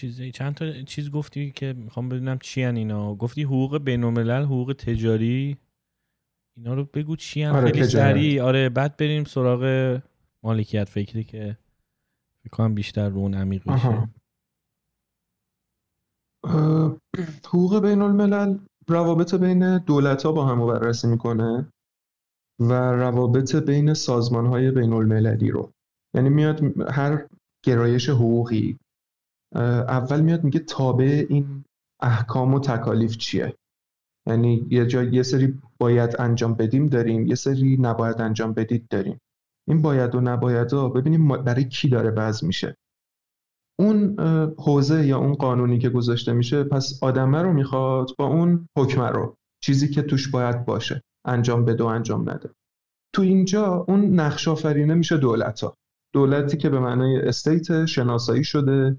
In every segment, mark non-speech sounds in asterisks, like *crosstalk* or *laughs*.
چیزی چند تا چیز گفتی که می‌خوام بدونم چی هن اینا. گفتی حقوق بین حقوق تجاری. اینا رو بگو چی هن آره خیلی سریع. آره بعد بریم سراغ مالکیت فکری که فکر بیشتر رو اون عمیق بشه. حقوق بین الملل روابط بین دولت ها با هم بررسی می‌کنه و روابط بین سازمان های بین المللی رو. یعنی میاد هر گرایش حقوقی اول میاد میگه تابع این احکام و تکالیف چیه؟ یعنی یه جا یه سری باید انجام بدیم داریم یه سری نباید انجام بدید داریم. این باید و نباید ها ببینیم برای کی داره وضع میشه. اون حوزه یا اون قانونی که گذاشته میشه پس آدمه رو می‌خواد با اون حکمه رو چیزی که توش باید باشه انجام بده و انجام نده. تو اینجا اون نقش آفرینه میشه دولت ها دولتی که به معنای استیت شناسایی شده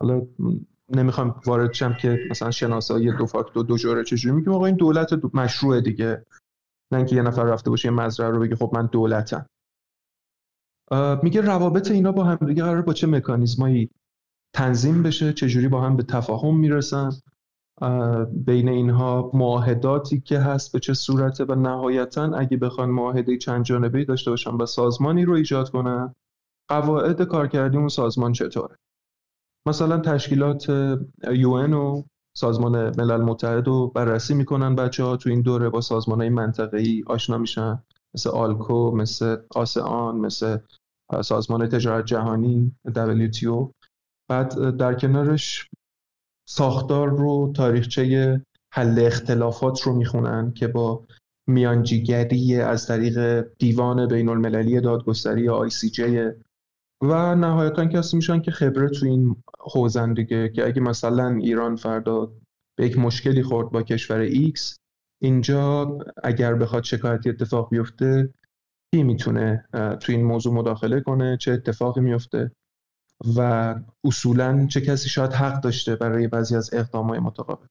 حالا نمی‌خوام وارد شم که مثلا شناسایی دو فاکتو دو جوره چجوری میگیم. آقا این دولت مشروع دیگه. نه اینکه یه نفر رفته باشه یه مزرعه رو بگه خب من دولتم. میگه روابط اینا با هم دیگه قرار با چه مکانیزمایی تنظیم بشه؟ چجوری با هم به تفاهم می‌رسن؟ بین اینها معاهداتی که هست به چه صورته؟ و نهایتا اگه بخوان معاهده چند جانبه داشته باشن و سازمانی رو ایجاد کنن قواعد کارکردی اون سازمان چطوره؟ مثلا تشکیلات یون و سازمان ملل متحد رو بررسی می‌کنن بچه ها تو این دوره با سازمان های منطقه‌ای آشنا میشن. مثل آلکو مثل آسان مثل سازمان تجارت جهانی WTO بعد در کنارش ساختار رو تاریخچه حل اختلافات رو می‌خونن که با میانجیگری از طریق دیوان بین المللی دادگستری جی و نهایتا کسی میشن که خبره تو این حوزن دیگه که اگه مثلا ایران فردا به یک مشکلی خورد با کشور X اینجا اگر بخواد شکایتی اتفاق بیفته کی می‌تونه تو این موضوع مداخله کنه؟ چه اتفاقی میفته؟ و اصولا چه کسی شاید حق داشته برای بعضی از اقدامات متقابل؟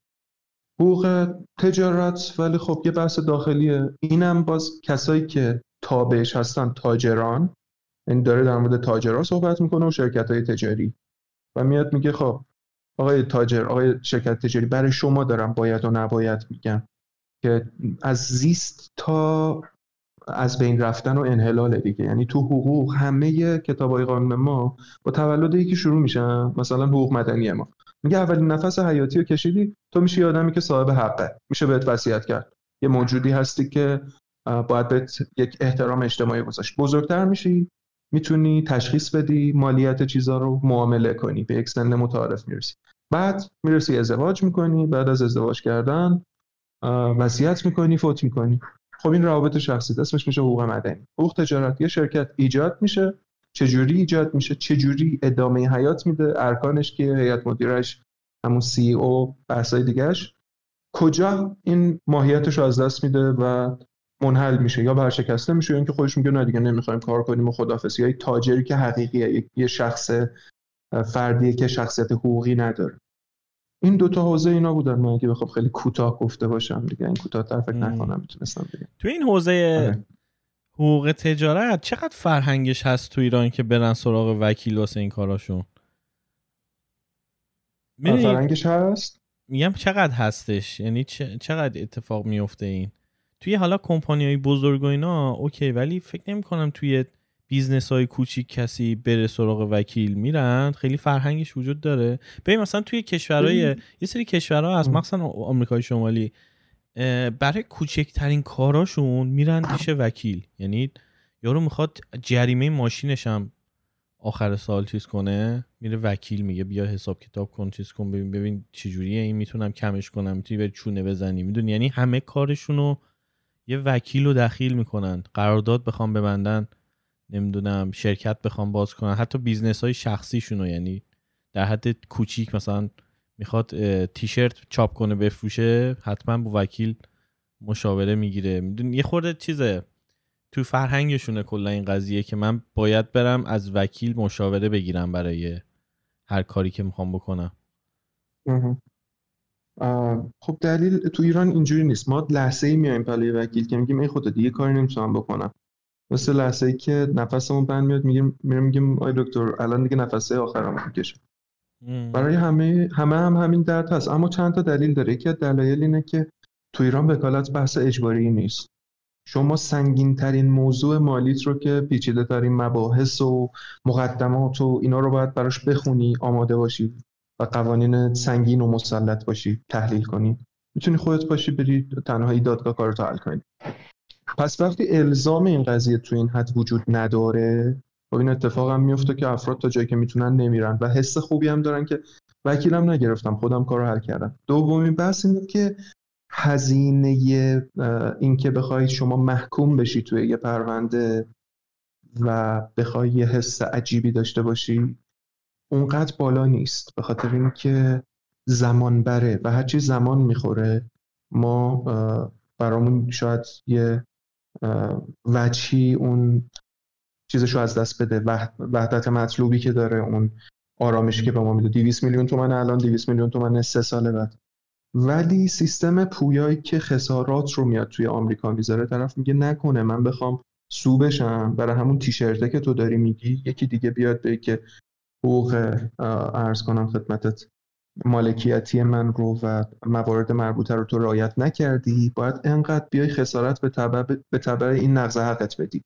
حقوق تجارت ولی خب یه بحث داخلیه. اینم باز کسایی که تابعش هستن تاجران این داره در مورد تاجران صحبت می‌کنه و شرکت های تجاری. و میاد میگه خب آقای تاجر آقای شرکت تجاری برای شما دارم باید و نباید میگم که از زیست تا از بین رفتن و انحلال دیگه. یعنی تو حقوق همه کتاب های قانون ما با تولد یکی شروع میشن مثلا حقوق مدنی ما. میگه اولین نفس حیاتی رو کشیدی تو میشه آدمی که صاحب حقه. میشه بهت وصیت کرد. یه موجودی هستی که باید بهت یک احترام اجتماعی گذاشت. بزرگتر میشی می‌تونی تشخیص بدی مالیت چیزا رو معامله کنی به یک سن متعارف می‌رسی. بعد می‌رسی ازدواج می‌کنی بعد از ازدواج کردن وصیت می‌کنی فوت می‌کنی. خب این روابط شخصی اسمش میشه حقوق مدنی. حقوق تجارت یه شرکت ایجاد میشه. چجوری ایجاد میشه؟ چجوری ادامه حیات میده؟ ارکانش که هیئت مدیرش همون سی او بحثای دیگهش. کجا این ماهیتش رو از دست میده و منحل میشه یا ورشکسته میشه یا اینکه خودش میگه نه دیگه نمی‌خوایم کار کنیم و خدافظی یا تاجری که حقیقیه یه شخص فردیه که شخصیت حقوقی نداره. این دوتا حوزه اینا بودن. من اگه بخوام خیلی کوتاه گفته باشم دیگه. این کوتاه تر فکر نکنم می‌تونستم بگم. تو این حوزه آره. حقوق تجارت چقدر فرهنگش هست تو ایران که برن سراغ وکیل واسه این کاراشون؟ فرهنگش هست؟ میگم چقدر هستش؟ یعنی چقدر اتفاق میفته این؟ توی حالا کمپانی های بزرگ و اینا okay ولی فکر نمی کنم توی business های کوچیک کسی بره سراغ وکیل. میرن خیلی فرهنگش وجود داره. ببین مثلا توی کشورهای یه سری کشورها هست مثلا آمریکای شمالی برای کوچکترین کاراشون میرن پیش وکیل. یعنی یارو می‌خواد جریمه ماشینش هم آخر سال چیز کنه میره وکیل میگه بیا حساب کتاب کن چیز کن ببین ببین چجوریه این می‌تونم کمش کنم می‌تونی به چونه بزنی می‌دونی؟ یعنی همه کارشونو یه وکیل رو دخیل می‌کنن. قرارداد بخوام ببندن. نمی‌دونم شرکت بخوام باز کنن. حتی business های شخصیشونو یعنی در حد کوچیک مثلا می‌خواد تیشرت چاپ کنه بفروشه حتما با وکیل مشاوره می‌گیره. می‌دونی یه خورده چیزه. تو فرهنگشونه کلا این قضیه که من باید برم از وکیل مشاوره بگیرم برای هر کاری که می‌خوام بکنم. خب دلیل تو ایران اینجوری نیست. ما لحظه ای میایم پلوی وکیل که میگیم ای خدا دیگه کاری نمی‌تونم بکنم. مثل لحظه ای که نفسمون بند میاد میگیم میرم میگیم آی دکتر الان دیگه نفسه آخرم می‌کشه. برای همه همه هم همین درد هست. اما چند تا دلیل داره. یکی از دلایل اینه که تو ایران وکالت بحث اجباری نیست. شما سنگین ترین موضوع مالیت رو که پیچیده ترین مباحث و مقدمات و اینا رو باید براش بخونی آماده باشی. و قوانین سنگین و مسلط باشی تحلیل کنی. می‌تونی خودت باشی بری تنهایی دادگاه کارتو حل کنی. پس وقتی الزام این قضیه تو این حد وجود نداره خب این اتفاق هم میفته که افراد تا جایی که می‌تونن نمیرن و حس خوبی هم دارن که وکیلم نگرفتم خودم کارو حل کردم. دومین بحث اینه که هزینه این که بخواید شما محکوم بشی توی یه پرونده و بخوای یه حس عجیبی داشته باشی اونقدر بالا نیست به خاطر اینکه زمان بره و هرچی زمان می‌خوره ما برامون شاید یه وجهی اون چیزش رو از دست بده. وحدت مطلوبی که داره اون آرامشی که به ما میده. 200 میلیون تومن الان 200 میلیون تومن سه سال بعد. ولی سیستم پویایی که خسارات رو میاد توی آمریکا می‌ذاره طرف میگه نکنه من بخوام سو بشم. برای همون تیشرته که تو داری میگی یکی دیگه بیاد به که حقوق ارز کنم خدمتت. مالکیتی من رو و موارد مربوطه رو تو رعایت نکردی. باید انقدر بیای خسارت به تبع به تبع این نقض حقت بدی.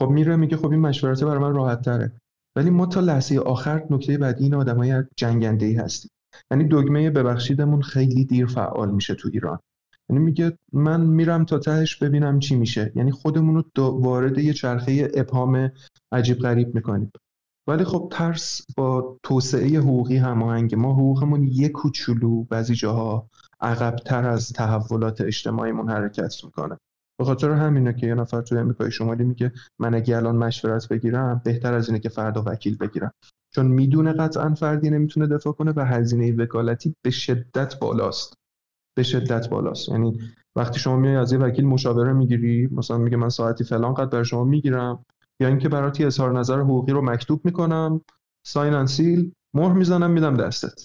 خب میره میگه خب این مشورته برای من راحت تره. ولی ما تا لحظه آخر نکته بعدی این آدمای جنگنده ای هستیم. یعنی دگمه ببخشیدمون خیلی دیر فعال میشه تو ایران. یعنی میگه من میرم تا تهش ببینم چی میشه. یعنی خودمون رو وارد یه چرخه ابهام عجیب غریب می‌کنیم. ولی خب ترس با توسعه حقوقی هماهنگ ما حقوقمون یک کوچولو بعضی جاها عقبتر از تحولات اجتماعیمون حرکت می‌کنه. به خاطر همینه که یه نفر توی امریکای شمالی میگه من اگه الان مشورت بگیرم بهتر از اینه که فردا وکیل بگیرم. چون می‌دونه قطعا فردی نمی‌تونه دفاع کنه و هزینه وکالتی به شدت بالاست. به شدت بالاست. یعنی وقتی شما میای از یه وکیل مشاوره می‌گیری مثلا میگه من ساعتی فلان قد برای شما می‌گیرم یا اینکه براتی اظهار نظر حقوقی رو مکتوب می‌کنم ساین سیل مهر می‌زنم میدم دستت.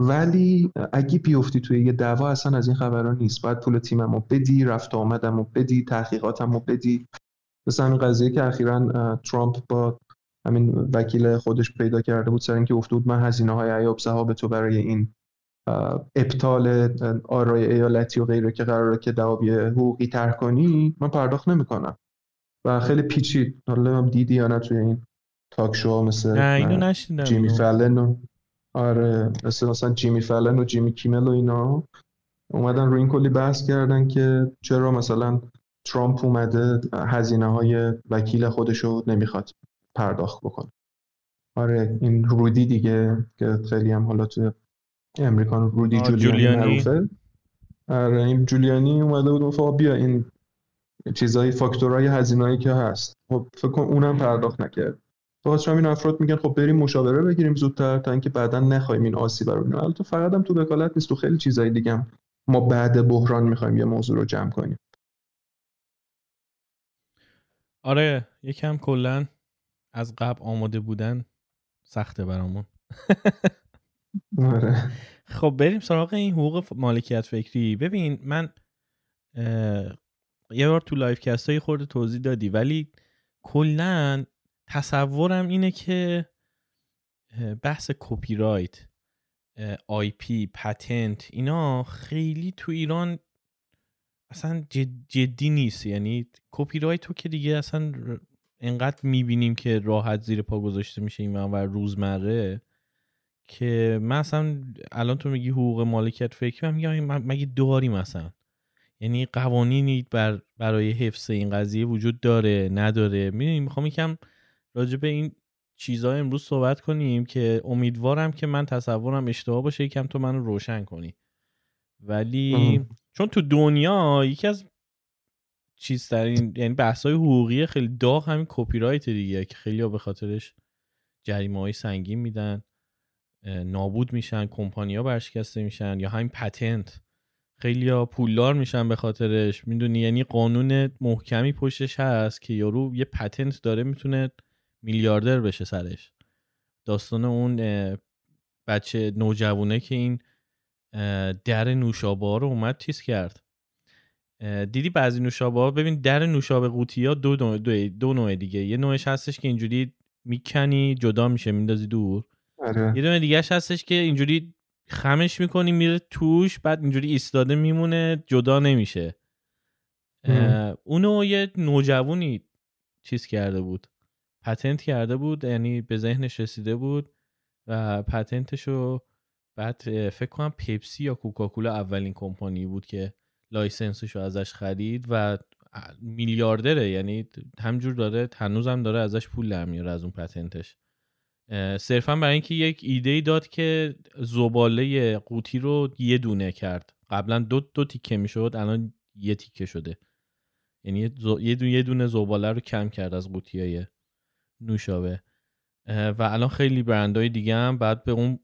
ولی اگه بیفتی توی یه دعوا اصلا از این خبرها نیست. باید پول تیممو بدی رفت آمدمو بدی تحقیقاتمو بدی. مثل همین قضیه که اخیرا ترامپ با همین وکیل خودش پیدا کرده بود سر اینکه افتود من هزینه های عیاب صحاب تو برای این ابطال آرای ایالتی و غیره که قراره که دعاوی حقوقی تر کنی من پرداخت نمی‌کنم. و خیلی پیچید. حالا هم دیدی یا نه توی این تاک شو مثل اینو جیمی فلن و آره مثل مثلا جیمی فلن و جیمی کیمل و اینا. اومدن روی این کلی بحث کردن که چرا مثلا ترامپ اومده هزینه های وکیل خودشو نمی‌خواد پرداخت بکنه. آره این رودی دیگه که خیلی هم حالا تو امریکان رودی جولیانی معروفه. آره این جولیانی اومده بود گفت بیا این چیزای فاکتورهای هزینه‌ای که هست. خب فکر کن اونم پرداخت نکرد. واسه همین افراد میگن خب بریم مشاوره بگیریم زودتر تا اینکه بعدا نخوایم این آسیب رو ببینیم. البته فقط هم تو وکالت نیست تو خیلی چیزای دیگه ما بعد بحران می‌خوایم یه موضوع رو جمع کنیم. آره یکم کلا از قبل آماده بودن سخته برامون. *laughs* آره. خب بریم سراغ این حقوق مالکیت فکری. ببین من یه بار تو Lifecast های خورده توضیح دادی ولی کلا تصورم اینه که بحث کپی رایت IP patent اینا خیلی تو ایران اصلا جدی نیست. یعنی کپی رایت تو که دیگه اصلا انقدر می‌بینیم که راحت زیر پا گذاشته میشه این و روزمره که من اصلا الان تو میگی حقوق مالکیت فکری من میگم مگه داری مثلا یعنی قوانینی بر برای حفظ این قضیه وجود داره نداره. می‌دونی می‌خوام یکم راجع به این چیزها امروز صحبت کنیم که امیدوارم که من تصورم اشتباه باشه یکم تو منو روشن کنی. ولی چون تو دنیا یکی از چیز این یعنی بحث های حقوقی خیلی داغ همین کپی رایت دیگه که خیلی ها به خاطرش جریمه های سنگین میدن نابود میشن کمپانیا برشکسته میشن یا همین پتنت خیلی ها پولدار میشن به خاطرش. می‌دونی؟ یعنی قانون محکمی پشتش هست که یارو یه پتنت داره می‌تونه میلیاردر بشه سرش. داستان اون بچه نوجوانه که این در نوشابه رو اومد چیز کرد. دیدی بعضی نوشابه ها؟ ببین در نوشابه قوطی ها دو, دو, دو, نوع دیگه. یه نوعش هستش که اینجوری می‌کنی جدا میشه میندازی دور. آره. یه دونه دیگهش هستش که اینجوری خمش می‌کنی میره توش بعد اینجوری ایستاده میمونه جدا نمیشه. اونو یه نوجوونی چیز کرده بود. patent کرده بود یعنی به ذهنش رسیده بود و patent شو بعد اه، فکر کنم پپسی یا کوکاکولا اولین کمپانی بود که license شو ازش خرید و میلیاردره یعنی همینجور داره هنوزم داره ازش پول در میاره از اون patent ش. صرفا برای اینکه یک ایده ای داد که زباله قوطی رو یه دونه کرد. قبلا دو دو تیکه می‌شد الان یه تیکه شده. یعنی یه دونه, یه دونه زباله رو کم کرد از قوطی های نوشابه و الان خیلی برندهای دیگه هم بعد به اون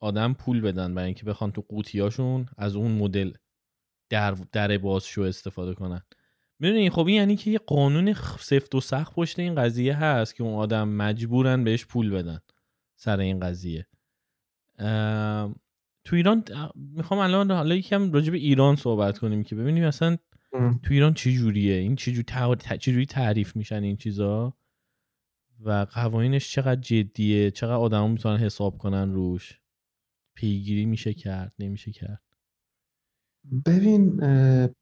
آدم پول بدن برای اینکه بخوان تو قوطیاشون از اون مدل در در بازشو استفاده کنن. می‌دونی خب این یعنی که یه قانون سفت و سخت پشت این قضیه هست که اون آدم مجبورن بهش پول بدن سر این قضیه. تو ایران می‌خوام الان حالا یکم راجع به ایران صحبت کنیم که ببینیم اصلا. تو ایران چه جوریه؟ این چه جوری تع- ت- چه جوری تعریف میشن این چیزا؟ و قوانینش چقدر جدیه؟ چقدر آدما می‌تونن حساب کنن روش؟ پیگیری میشه کرد نمیشه کرد؟ ببین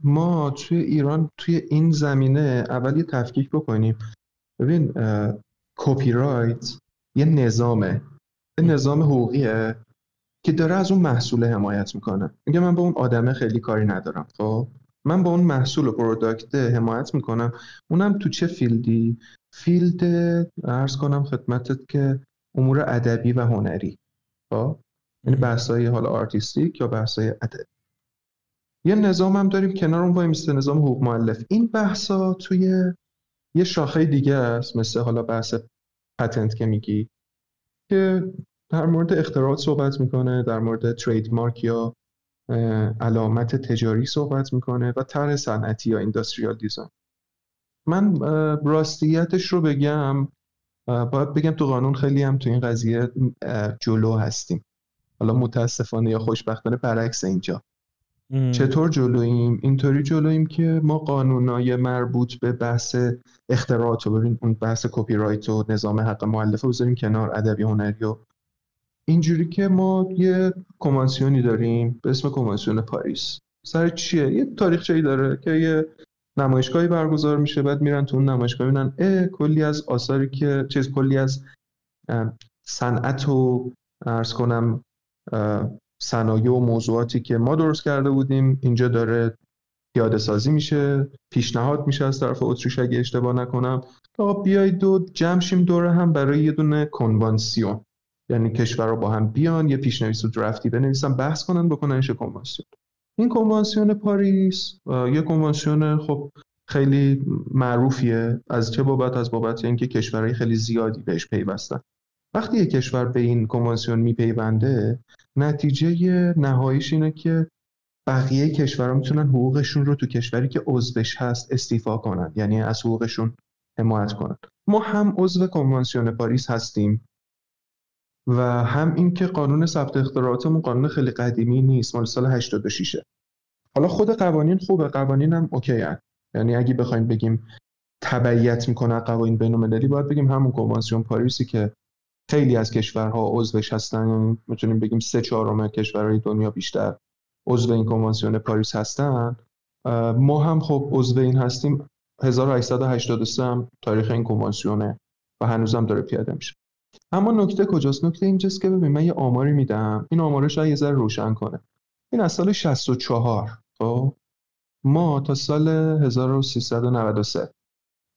ما توی ایران توی این زمینه اول یه تفکیک بکنیم. ببین کپی رایت یه نظامه. یه نظام حقوقیه که داره از اون محصول حمایت می‌کنه. میگه من با اون آدمه خیلی کاری ندارم خب؟ من با اون محصول و product حمایت می‌کنم. اونم تو چه field ی؟ field عرض کنم خدمتت که امور ادبی و هنری خب؟ یعنی بحثای حالا artistic یا بحثای ادبی. یه نظام هم داریم کنار اون وایمیسته نظام حقوق مؤلف. این بحثا توی یه شاخه دیگه است مثل حالا بحث پتنت که میگی که در مورد اختراعات صحبت می‌کنه در مورد ترید مارک یا علامت تجاری صحبت می‌کنه و طرح صنعتی یا اینداستریال دیزاین من راستیتش رو بگم باید بگم تو قانون خیلی هم تو این قضیه جلو هستیم. حالا متاسفانه یا خوشبختانه برعکس اینجا. چطور جلوییم؟ اینطوری جلوییم که ما قانونای مربوط به بحث اختراعات رو ببین اون بحث کپی رایت و نظام حق مؤلفه بذاریم کنار ادبی هنری و اینجوری که ما یه کنوانسیونی داریم به اسم کنوانسیون پاریس سر چیه؟ یه تاریخچه‌ای داره که یه نمایشگاهی برگزار میشه بعد میرن تو اون نمایشگاه می‌بینن اه کلی از آثاری که چیز کلی از صنعت و ارز کنم صنایع و موضوعاتی که ما درست کرده بودیم اینجا داره پیاده سازی میشه پیشنهاد میشه از طرف اتریش اگه اشتباه نکنم. آقا بیایید و جمع شیم دوره هم برای یه دونه کنوانسیون. یعنی کشورها با هم بیان یه پیشنویس و درفتی بنویسن بحث کنن بکننش کنوانسیون. این کنوانسیون پاریس یه کنوانسیون خب خیلی معروفیه. از چه بابت؟ از بابت اینکه کشورهای خیلی زیادی بهش پیوستن. وقتی یک کشور به این کنوانسیون میپیونده نتیجه نهاییش اینه که بقیه کشورها می‌تونن حقوقشون رو تو کشوری که عضوش هست استیفا کنن. یعنی از حقوقشون حمایت کنن. ما هم عضو کنوانسیون پاریس هستیم و هم اینکه قانون ثبت اختراعاتمون قانون خیلی قدیمی نیست مال سال 86 حالا خود قوانین خوبه. قوانین هم اوکی هن. یعنی اگه بخوایم بگیم تبعیت می‌کنه قوانین بین‌المللی باید بگیم همون کنوانسیون پاریسی که خیلی از کشورها عضوش هستن یعنی می‌تونیم بگیم سه چهارم کشورهای دنیا بیشتر عضو این کنوانسیون پاریس هستن. ما هم خب عضو این هستیم. 1883 هم تاریخ این کنوانسیونه و هنوزم داره پیاده میشه. اما نکته کجاست؟ نکته اینجاست که ببین من یه آماری میدم. این آمارش شاید یه ذره روشن کنه. این از سال 64 خب؟ ما تا سال 1393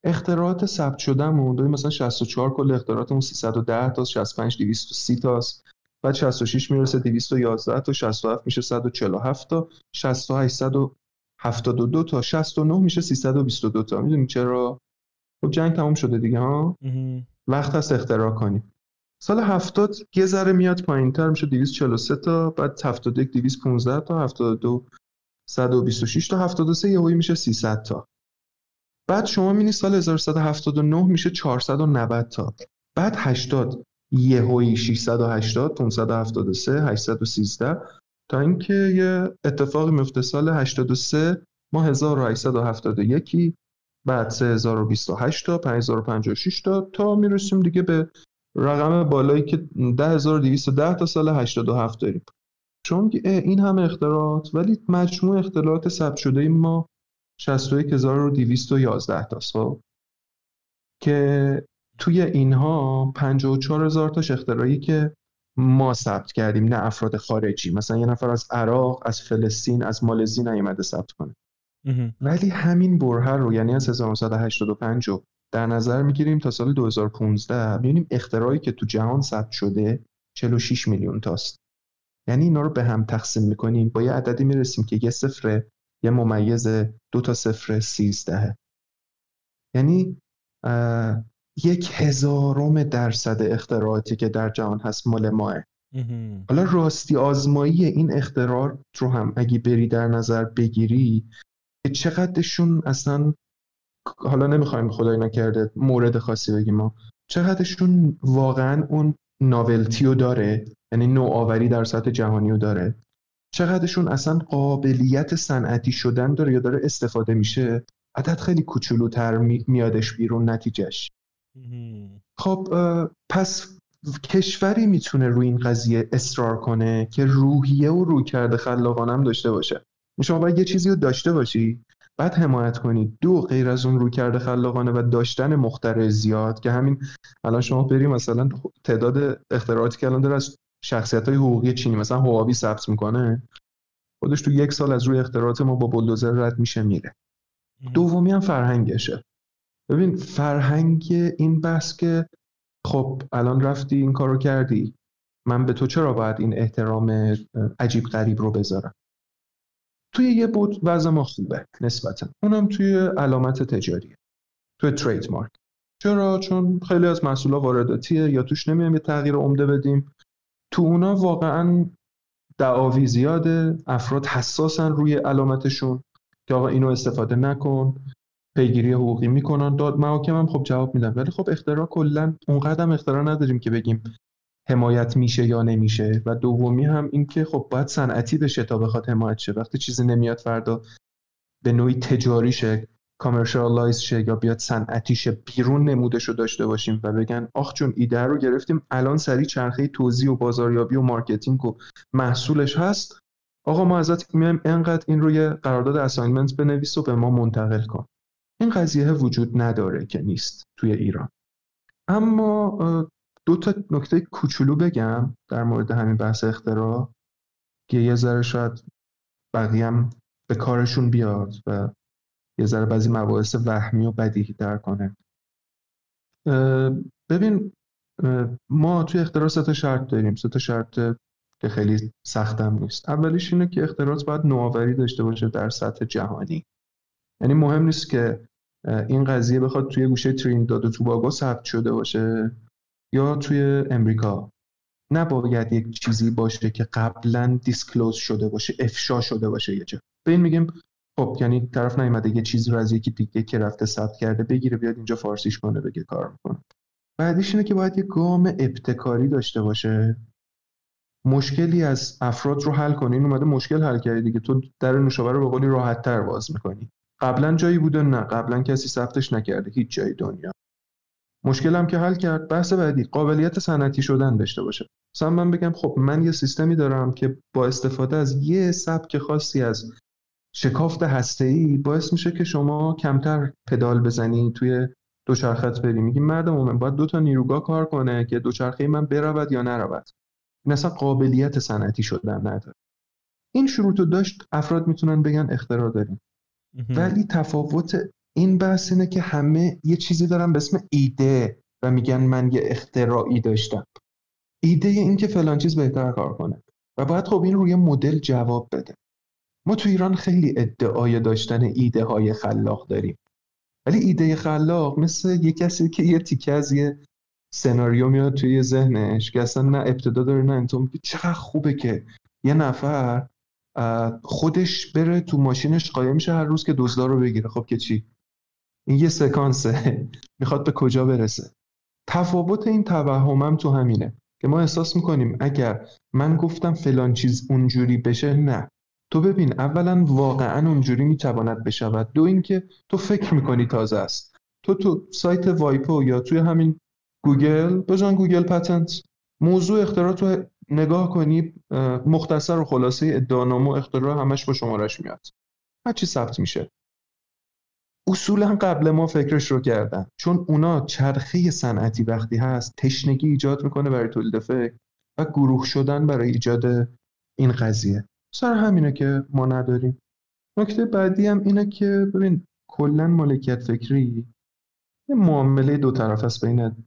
اختراعات ثبت شدهمون داریم مثلا 64 کل اختراعاتمون 310 تا 65 230 تاست بعد 66 می‌رسه 211 تا 67 میشه 147 تا 68 172 تا 69 میشه 322 تا. می‌دونی چرا؟ خب جنگ تموم شده دیگه ها. وقت هست اختراع کنیم. سال 70 یه ذره میاد پایینتر میشه 243 تا بعد 71 215 تا 72 126 تا 73 یهویی میشه 300 تا. بعد شما می‌بینی سال 1179 میشه 490 تا. بعد 80 یهویی 680 573 813 تا اینکه یه اتفاقی میفته سال 83 ما 1871 بعد 3028 تا 5056 تا تا می‌رسیم دیگه به رقم بالایی که 10210 تا سال 87 داریم. چون این همه اختراعات ولی مجموع اختلاعات ثبت شده ما. 61211 تا خب؟ که توی اینها 54 هزار تاش اختراعی که ما ثبت کردیم نه افراد خارجی. مثلا یه نفر از عراق از فلسطین از مالزی نیومده ثبت کنه. ولی همین بره رو یعنی از 1985 رو در نظر می‌گیریم تا سال 2015 می‌بینیم اختراعی که تو جهان ثبت شده 46 میلیون تاست. یعنی اینا رو به هم تقسیم می‌کنیم. با یه عددی می‌رسیم که یه صفر یه ممیز دو تا صفر سیزدهه یعنی یک هزارم درصد اختراعاتی که در جهان هست مال ماه. حالا راستی آزمایی این اختراع رو هم اگه بری در نظر بگیری چقدرشون اصلا حالا نمی‌خوایم خدای نکرده مورد خاصی بگیم ما چقدرشون واقعا اون ناولتی رو داره؟ یعنی نوآوری در سطح جهانی رو داره؟ چقدرشون اصلا قابلیت صنعتی شدن داره یا داره استفاده میشه؟ عدد خیلی کوچولوتر میادش بیرون نتیجهش. خب پس کشوری می‌تونه روی این قضیه اصرار کنه که روحیه و روی کرده خلاقانم داشته باشه. شما باید یه چیزی رو داشته باشی. بعد حمایت کنید دو غیر از اون روی کرده خلاقانه و داشتن مخترع زیاد که همین الان شما بریم مثلا تعداد اختراعاتی که الان داره از شخصیت های حقوقی چینی. مثلا هواوی ثبت می‌کنه. خودش تو یک سال از روی اختراعات ما با بلدوزر رد میشه میره. دومی هم فرهنگشه. ببین فرهنگ این بحث که خب الان رفتی این کارو کردی. من به تو چرا باید این احترام عجیب غریب رو بذارم؟ توی یه بود وضع ما خوبه نسبتا. اونم توی علامت تجاریه توی ترید مارک چرا؟ چون خیلی از محصولا وارداتیه یا توش نمیایم یه تغییر عمده بدیم. تو اونا واقعا دعاوی زیاده افراد حساسن روی علامتشون که آقا اینو استفاده نکن پیگیری حقوقی می‌کنن. داد محاکم هم خب جواب میدن. ولی خب اختراع کلا اونقدر اختراع نداریم که بگیم حمایت میشه یا نمیشه. و دومی هم اینکه خب باید صنعتی بشه تا بخواد حمایت شه. وقتی چیزی نمیاد فردا به نوعی تجاری شه commercialize شه یا بیاد صنعتی شه بیرون نمودش رو داشته باشیم و بگن آخ چون ایده رو گرفتیم الان سریع چرخه توزیع و بازاریابی و marketing و محصولش هست. آقا ما ازت میایم انقدر این روی قرارداد assignment بنویس و به ما منتقل کن. این قضیه وجود نداره که نیست توی ایران. اما دو تا نکته کوچولو بگم در مورد همین بحث اختراع که یه ذره شاید بقیه هم به کارشون بیاد و یه ذره بعضی مباحث وهمی و بدیهی در کنه. ببین ما توی اختراع سه شرط داریم. سه تا شرط که خیلی سختم نیست. اولیش اینه که اختراعات باید نوآوری داشته باشه در سطح جهانی. یعنی مهم نیست که این قضیه بخواد توی گوشه ترینیداد و توباگو ثبت شده باشه یا توی امریکا. نباید یک چیزی باشه که قبلا دیسکلوز شده باشه افشا شده باشه یه جا. به این میگیم خب یعنی طرف نیومده یه چیزی رو از یکی دیگه که رفته ثبت کرده بگیره بیاد اینجا فارسیش کنه بگه کار می‌کنه. بعدیش اینه که باید یه گام ابتکاری داشته باشه. مشکلی از افراد رو حل کنی. این اومده مشکل حل کردی دیگه. تو در نوشابه رو به قولی راحت تر باز می‌کنی. قبلا جایی بوده نه. قبلا کسی ثبتش نکرده. هیچ جای دنیا. مشکلم که حل کرد بحث بعدی. قابلیت صنعتی شدن داشته باشه. مثلا من بگم خب من یه سیستمی دارم که با استفاده از یه سبک خاصی از شکافت هسته‌ای باعث میشه که شما کمتر پدال بزنی توی دوچرخت بری. میگی مردم من باید دو تا نیروگاه کار کنه که دوچرخه من برود یا نرود. این اصلا قابلیت صنعتی شدن نداره. این شروط رو داشت افراد می‌تونن بگن اختراع داریم. ولی تفاوت این بحث اینه که همه یه چیزی دارن به اسم ایده و میگن من یه اختراعی داشتم. ایده این که فلان چیز بهتر کار کنه. و باید خب این روی مدل جواب بده. ما تو ایران خیلی ادعای داشتن ایده های خلاق داریم. ولی ایده خلاق مثل یه کسی که یه تیکه از یه سناریو میاد توی ذهنش که اصلا نه ابتدا داره نه انتون چقدر خوبه که یه نفر خودش بره تو ماشینش قایم میشه هر روز که دزدا رو بگیره. خب که چی؟ این یه سکانسه. *laughs* می‌خواد به کجا برسه؟ تفاوت این توهمم تو همینه که ما احساس می‌کنیم اگر من گفتم فلان چیز اونجوری بشه نه. تو ببین اولا واقعا اونجوری می‌تواند بشود. دو اینکه تو فکر می‌کنی تازه است. تو تو سایت وایپو یا توی همین گوگل بزن گوگل patent موضوع اختراع تو نگاه کنی مختصر و خلاصه ادعانامه و اختراع همش با شمارش میاد. هرچی ثبت میشه. اصولا قبل ما فکرش رو کردن. چون اونا چرخه صنعتی وقتی هست تشنگی ایجاد می‌کنه برای تولید فکر و گروه شدن برای ایجاد این قضیه. سر همینه که ما نداریم. نکته بعدی هم اینه که ببین کلا مالکیت فکری یه معامله دو طرف است بین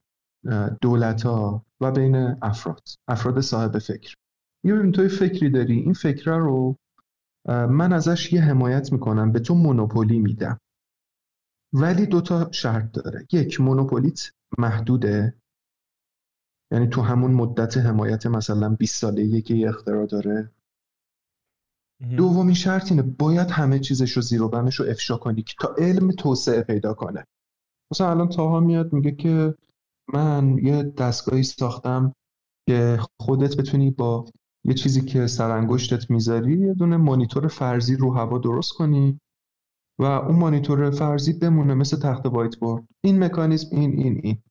دولت ها و بین افراد افراد صاحب فکر. یه ببین توی فکری داری این فکر رو من ازش یه حمایت می‌کنم به تو مونوپولی میدم. ولی دوتا شرط داره. یک مونوپولیت محدوده. یعنی تو همون مدت حمایت مثلا 20 ساله که یه اختراع داره. دومین شرط اینه باید همه چیزش رو زیر و بمش رو افشا کنی تا علم توسعه پیدا کنه. مثلا الان تاها میاد میگه که من یه دستگاهی ساختم که خودت بتونی با یه چیزی که سرانگشتت می‌ذاری یه دونه مانیتور فرضی رو هوا درست کنی و اون مانیتور فرضی بمونه مثل تخت وایت بورد این مکانیزم این این این.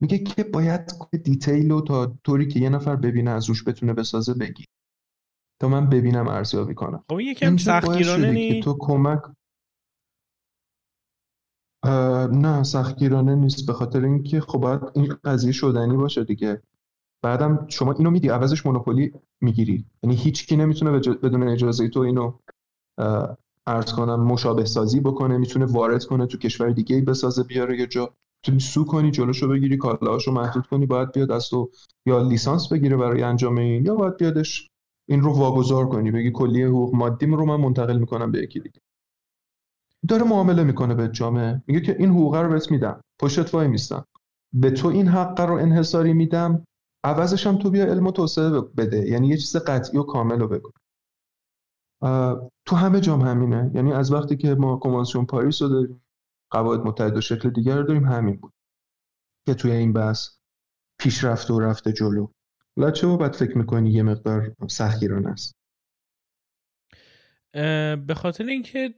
میگه که باید دیتیل رو تا طوری که یه نفر ببینه از روش بتونه بسازه بگی. تا من ببینم ارزیابی کنم. خب یکم سختگیرانه نیست؟ تو کمک نه سختگیرانه نیست. به خاطر اینکه خب باید این قضیه شدنی باشه دیگه. بعدم شما اینو میدی عوضش مونوپولی می‌گیری. یعنی هیچ کی نمی‌تونه بدون اجازه تو اینو ارز کنم مشابه سازی بکنه. می‌تونه وارد کنه تو کشور دیگه بسازه بیاره یه جا. تو سو کنی جلوشو بگیری کالاهاشو محدود کنی. باید بیاد از تو یا لیسانس بگیره برای انجام این یا باید بیادش این رو واگذار کنی. بگی کلیه حقوق مادیم رو من منتقل می‌کنم به یکی دیگه. داره معامله می‌کنه به جامعه. میگه که این حقوق رو بهت میدم. پشت وای میستم. به تو این حق رو انحصاری میدم. عوضش هم تو بیا علم و توسعه بده. یعنی یه چیز قطعی و کامل رو بگو. تو همه جام همینه. یعنی از وقتی که ما کنوانسیون پاریس رو داریم قواعد متحد و شکل دیگر رو داریم همین بود. که توی این بحث پیشرفت و رفته جلو. لاچه و بعد فکر می‌کنی یه مقدار سختگیرانه است. به خاطر اینکه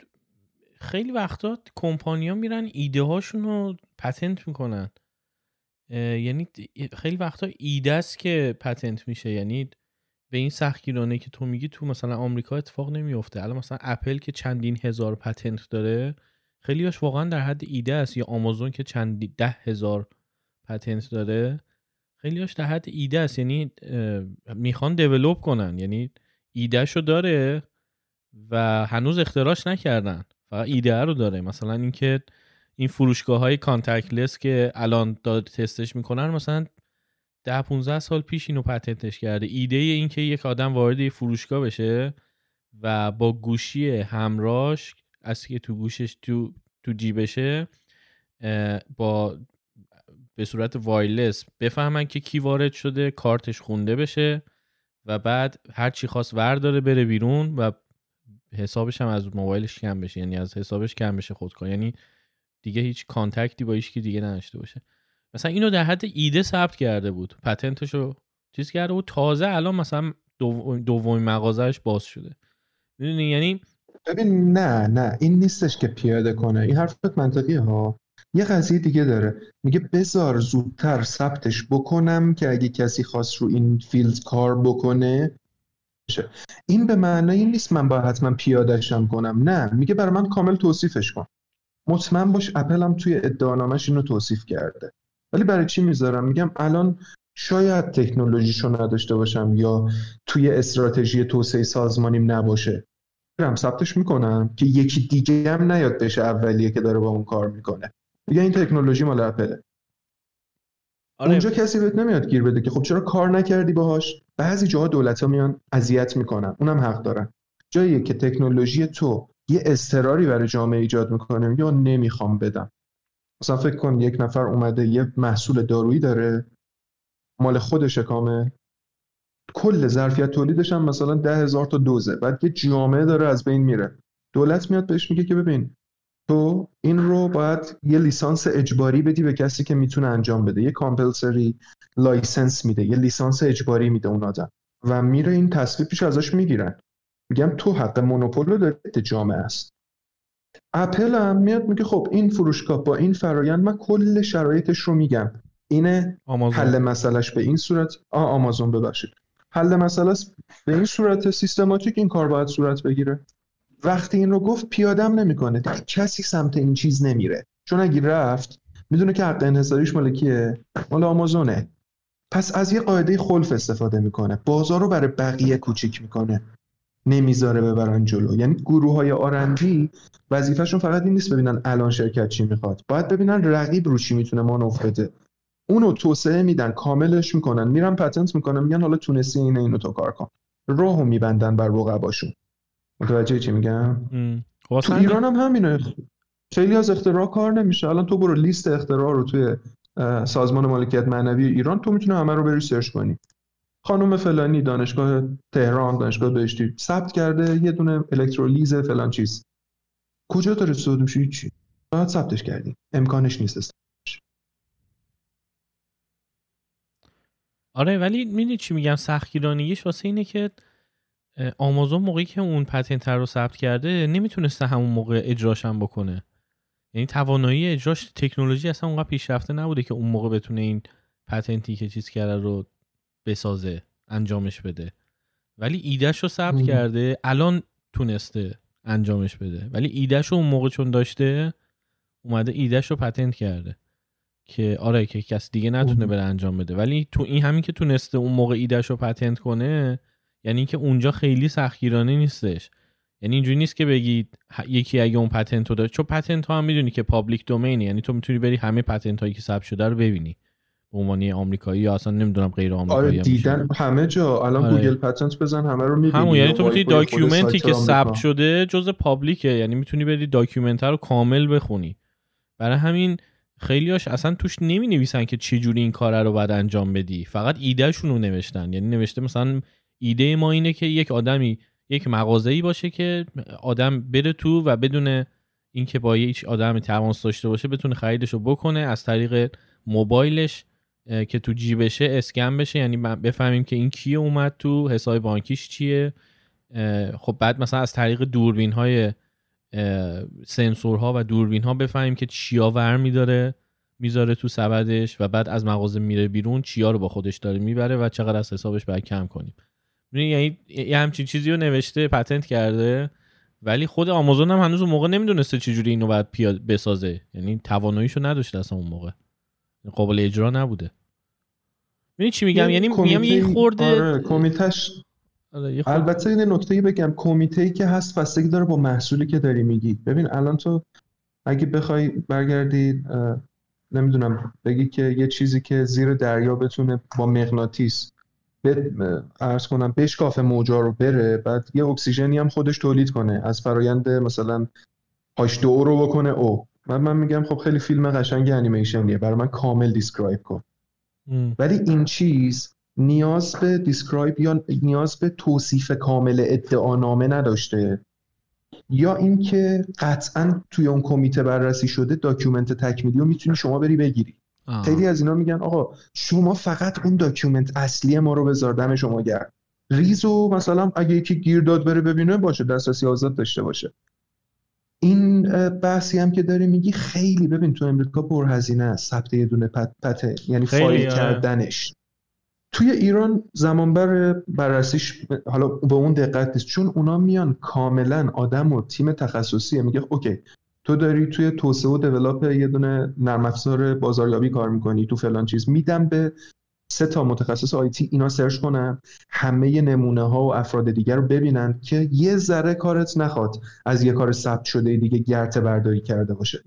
خیلی وقتا کمپانیا میرن ایده هاشون رو پتنت می‌کنن. یعنی خیلی وقتا ایده است که پتنت میشه. یعنی به این سختگیرانه که تو میگی تو مثلا آمریکا اتفاق نمیفته الان مثلا اپل که چندین هزار پتنت داره خیلیاش واقعا در حد ایده است. یا آمازون که چند ده هزار پتنت داره. خیلیاش در حد ایده است. یعنی می‌خوان دیولوب کنن. یعنی ایدهشو داره و هنوز اختراش نکردن. فقط ایده رو داره. مثلا اینکه این فروشگاه های کانتکلس که الان داد تستش می‌کنن مثلا ده 15 سال پیش اینو پتنتش کرده. ایده این که یک آدم وارد یه فروشگاه بشه و با گوشی همراش از که تو گوشش تو تو جیبشه با به صورت وایلس بفهمن که کی وارد شده کارتش خونده بشه و بعد هر چی خواست ورداره بره بیرون و حسابش هم از موبایلش کم بشه. یعنی از حسابش کم بشه خودکار. یعنی دیگه هیچ کانتکتی با هیچ دیگه نداشته باشه. مثلا اینو در حد ایده ثبت کرده بود. پتنتشو چیز کرده بود. تازه الان مثلا دومین مغازهش باز شده. می‌دونی؟ یعنی ببین نه نه. این نیستش که پیاده کنه. این حرفت منطقیه ها. یه قضیه دیگه داره. میگه بذار زودتر ثبتش بکنم که اگه کسی خواست رو این فیلد کار بکنه این به معنای نیست من باید حتما پیادهشم کنم. نه میگه برای من کامل توصیفش کن. مطمئن باش اپل هم توی ادعانامش اینو توصیف کرده. ولی برای چی می‌ذارم؟ میگم الان شاید تکنولوژیشو نداشته باشم یا توی استراتژی توسعه سازمانیم نباشه. برم ثبتش می‌کنم که یکی دیگه هم نیاد بشه اولیه که داره با اون کار می‌کنه. میگه این تکنولوژی مال اپله. آره. اونجا کسی بهت نمیاد گیر بده که خب چرا کار نکردی باهاش؟ بعضی جاها دولت ها میان اذیت می‌کنن. اونم حق دارن. جایی که تکنولوژی تو یه استراری برای جامعه ایجاد می‌کنه. یا نمی‌خوام بدم. مثلا فکر کن یک نفر اومده یه محصول دارویی داره. مال خودشه کامل. کل ظرفیت تولیدش هم مثلا ده هزار تا دوزه. بعد یه جامعه داره از بین میره. دولت میاد بهش میگه که ببین تو این رو باید یه لیسانس اجباری بدی به کسی که می‌تونه انجام بده. یه compulsory license میده یه لیسانس اجباری میده اون آدم و میره این تصویبش ازش می‌گیرن. میگم تو حق monopole رو داره جامعه است. اپل هم میاد میگه خب این فروشگاه با این فرایند من کل شرایطش رو میگم. اینه آمازون. حل مسئلهش به این صورت. آ آمازون ببخشید. حل مسئله به این صورت سیستماتیک این کار باید صورت بگیره. وقتی این رو گفت پیادم نمی‌کنه. کسی سمت این چیز نمیره. چون اگه رفت می‌دونه که حق انحصاریش مال کیه؟ مال آمازونه. پس از یه قاعده خلف استفاده می‌کنه. بازار رو برای بقیه کوچیک می‌کنه. نمی‌ذاره ببرن جلو. یعنی گروه های آرنجی وظیفهشون فقط این نیست ببینن الان شرکت چی می‌خواد. باید ببینن رقیب رو چی می‌تونه مانور بده. اونو توسعه میدن کاملش می‌کنن میرن پتنت می‌کنن میگن حالا تونستی اینه اینو تو کار کن. راهو میبندن بر رقباشون. متوجه چی میگم؟ تو ایران هم همینه. خیلی از اختراع کار نمیشه. الان تو برو لیست اختراع رو توی سازمان مالکیت معنوی ایران تو می‌تونه همه رو بری سرچ کنی. خانم فلانی دانشگاه تهران دانشگاه بهشتی ثبت کرده یه دونه الکترولیز فلان چیز. کجا داره صعود میشه؟ چی باید ثبتش کردی. امکانش نیست آره ولی می‌دونی چی میگم؟ سختگیرانیش واسه اینه که آمازون موقعی که اون پتنت رو ثبت کرده نمی‌تونسته همون موقع اجراش هم بکنه. یعنی توانایی اجراش تکنولوژی اصلا اونقدر پیشرفته نبوده که اون موقع بتونه این پتنتی که چیز کرده رو بسازه انجامش بده. ولی ایدهش رو ثبت کرده الان تونسته انجامش بده. ولی ایدهش رو اون موقع چون داشته اومده ایدهش رو patent کرده که آره که کس دیگه نتونه بره انجام بده. ولی تو این همین که تونسته اون موقع ایدهش رو patent کنه یعنی که اونجا خیلی سختگیرانه نیستش. یعنی اینجوری نیست که بگید یکی اگه اون patent رو داره. چون patent ها هم می‌دونی که public domain ه یعنی تو می‌تونی بری همه patent هایی که ثبت شده رو ببینی. به عنوان آمریکایی یا اصلا نمی‌دونم غیر آمریکایی آره دیدن همه جا. الان آره. گوگل patent بزن همه رو می‌بینی. همون یعنی تو می‌تونی document ی که ثبت شده جز public ه یعنی می‌تونی بری document رو کامل بخونی. برای همین خیلیاش اصلا توش نمی نویسن که چه جوری این کار رو باید انجام بدی. فقط ایدهشون رو نوشتن. یعنی نوشته مثلا ایده ما اینه که یک آدمی یک مغازه‌ای باشه که آدم بره تو و بدون اینکه با هیچ آدمی تماس داشته باشه بتونه خریدش رو بکنه از طریق موبایلش که تو جیبشه اسکن بشه. یعنی بفهمیم که این کیه اومد تو حساب بانکیش چیه. خب بعد مثلا از طریق دوربین های سنسورها و دوربین ها بفهمیم که چیا ور میداره می‌ذاره تو سبدش و بعد از مغازه میره بیرون چیا رو با خودش داره می‌بره و چقدر از حسابش باید کم کنیم. یعنی یه همچین چیزی رو نوشته پتنت کرده ولی خود آمازون هم هنوز اون موقع نمی‌دونسته چجوری اینو باید پیاد بسازه. یعنی تواناییشو نداشته اصلا اون موقع. قابل اجرا نبوده. ببین چی میگم؟ یعنی میگم یه خورده آره کمیتش آره البته این نکته بگم. کمیته ای که هست بستگی داره با محصولی که داری میگی. ببین الان تو اگه بخوای برگردی نمی‌دونم بگی که یه چیزی که زیر دریا بتونه با مغناطیس عرض کنم بشکافه موجا رو بره بعد یه اکسیژنی هم خودش تولید کنه. از فرایند مثلا هاش دو رو بکنه او. من من میگم خب خیلی فیلم قشنگ انیمیشنیه. برای من کامل describe کن. ولی این چیز نیاز به describe یا نیاز به توصیف کامل ادعانامه نداشته. یا اینکه قطعا توی اون کمیته بررسی شده document تکمیلی رو می‌تونی شما بری بگیری. خیلی از اینا میگن آقا شما فقط اون document اصلی ما رو بذار دم شما گرد ریزو مثلا اگه یکی گیر داد بره ببینه باشه دسترسی آزاد داشته باشه. این بحثی هم که داری میگی خیلی ببین تو امریکا پرهزینه است. ثبت یه دونه patent ه یعنی فایل کردنش. توی ایران زمان بر بررسیش حالا به اون دقت نیست چون اونا میان کاملا آدم و تیم تخصصیه. میگه okay تو داری توی توسعه و develop یه دونه نرم افزار بازاریابی کار می‌کنی تو فلان چیز. میدم به سه تا متخصص IT اینا سرچ کنن همه نمونه ها و افراد دیگر رو ببینن که یه ذره کارت نخواد از یه کار ثبت شده دیگه گرته برداری کرده باشه.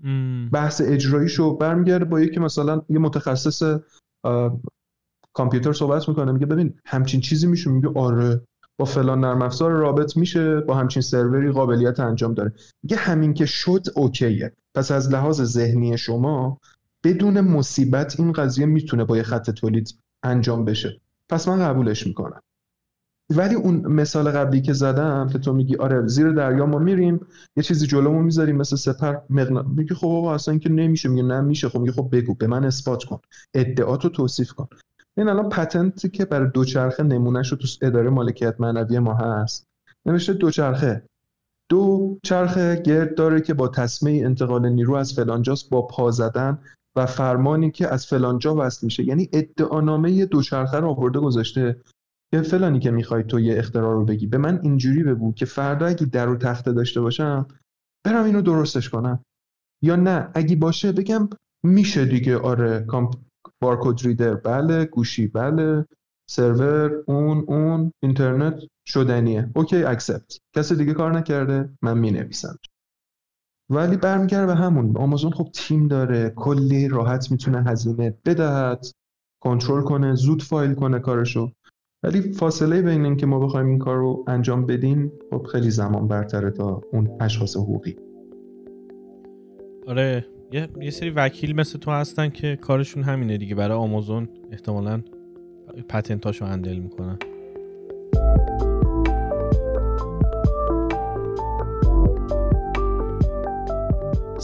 بحث اجراییشو برمیگرده با یکی مثلا یه متخصص کامپیوتر صحبت می‌کنه میگه ببین همچین چیزی میشه میگه آره. با فلان نرم افزار رابط میشه با همچین سروری قابلیت انجام داره. میگه همین که شد اوکیه. پس از لحاظ ذهنی شما بدون مصیبت این قضیه می‌تونه با یه خط تولید انجام بشه. پس من قبولش می‌کنم. ولی اون مثال قبلی که زدم که تو میگی آره زیر دریا ما میریم یه چیزی جلومون می‌ذاریم مثل سپر مغنا میگی خب آقا اصلا که نمیشه. میگه نه میشه. خب میگه خب بگو به من اثبات کن. ادعاتو توصیف کن. این الان پتنتی که برای دوچرخه نمونهش رو تو اداره مالکیت معنوی ما هست. نوشته دوچرخه. دو چرخه گرد داره که با تسمه انتقال نیرو از فلانجاست با پا زدن و فرمانی که از فلانجا وصل میشه. یعنی ادعانامه دوچرخه رو آورده گذاشته که فلانی که می‌خوای تو یه اختراع رو بگی. به من اینجوری بگو که فردا اگه در و تخته داشته باشم برم اینو درستش کنم. یا نه اگه باشه بگم میشه دیگه. آره barcode reader بله. گوشی بله. سرور اون اون. اینترنت شدنیه. okay accept. کسی دیگه کار نکرده من می نویسم ولی برمیگرده به همون. آمازون خب تیم داره. کلی راحت می‌تونه هزینه بدهد. کنترل کنه زود فایل کنه کارشو. ولی فاصله بین اینکه ما بخوایم این کار رو انجام بدیم خب خیلی زمان برتره تا اون اشخاص حقوقی. آره. یه, یه سری وکیل مثل تو هستن که کارشون همینه دیگه. برای آمازون احتمالا patent اشو handle می‌کنن.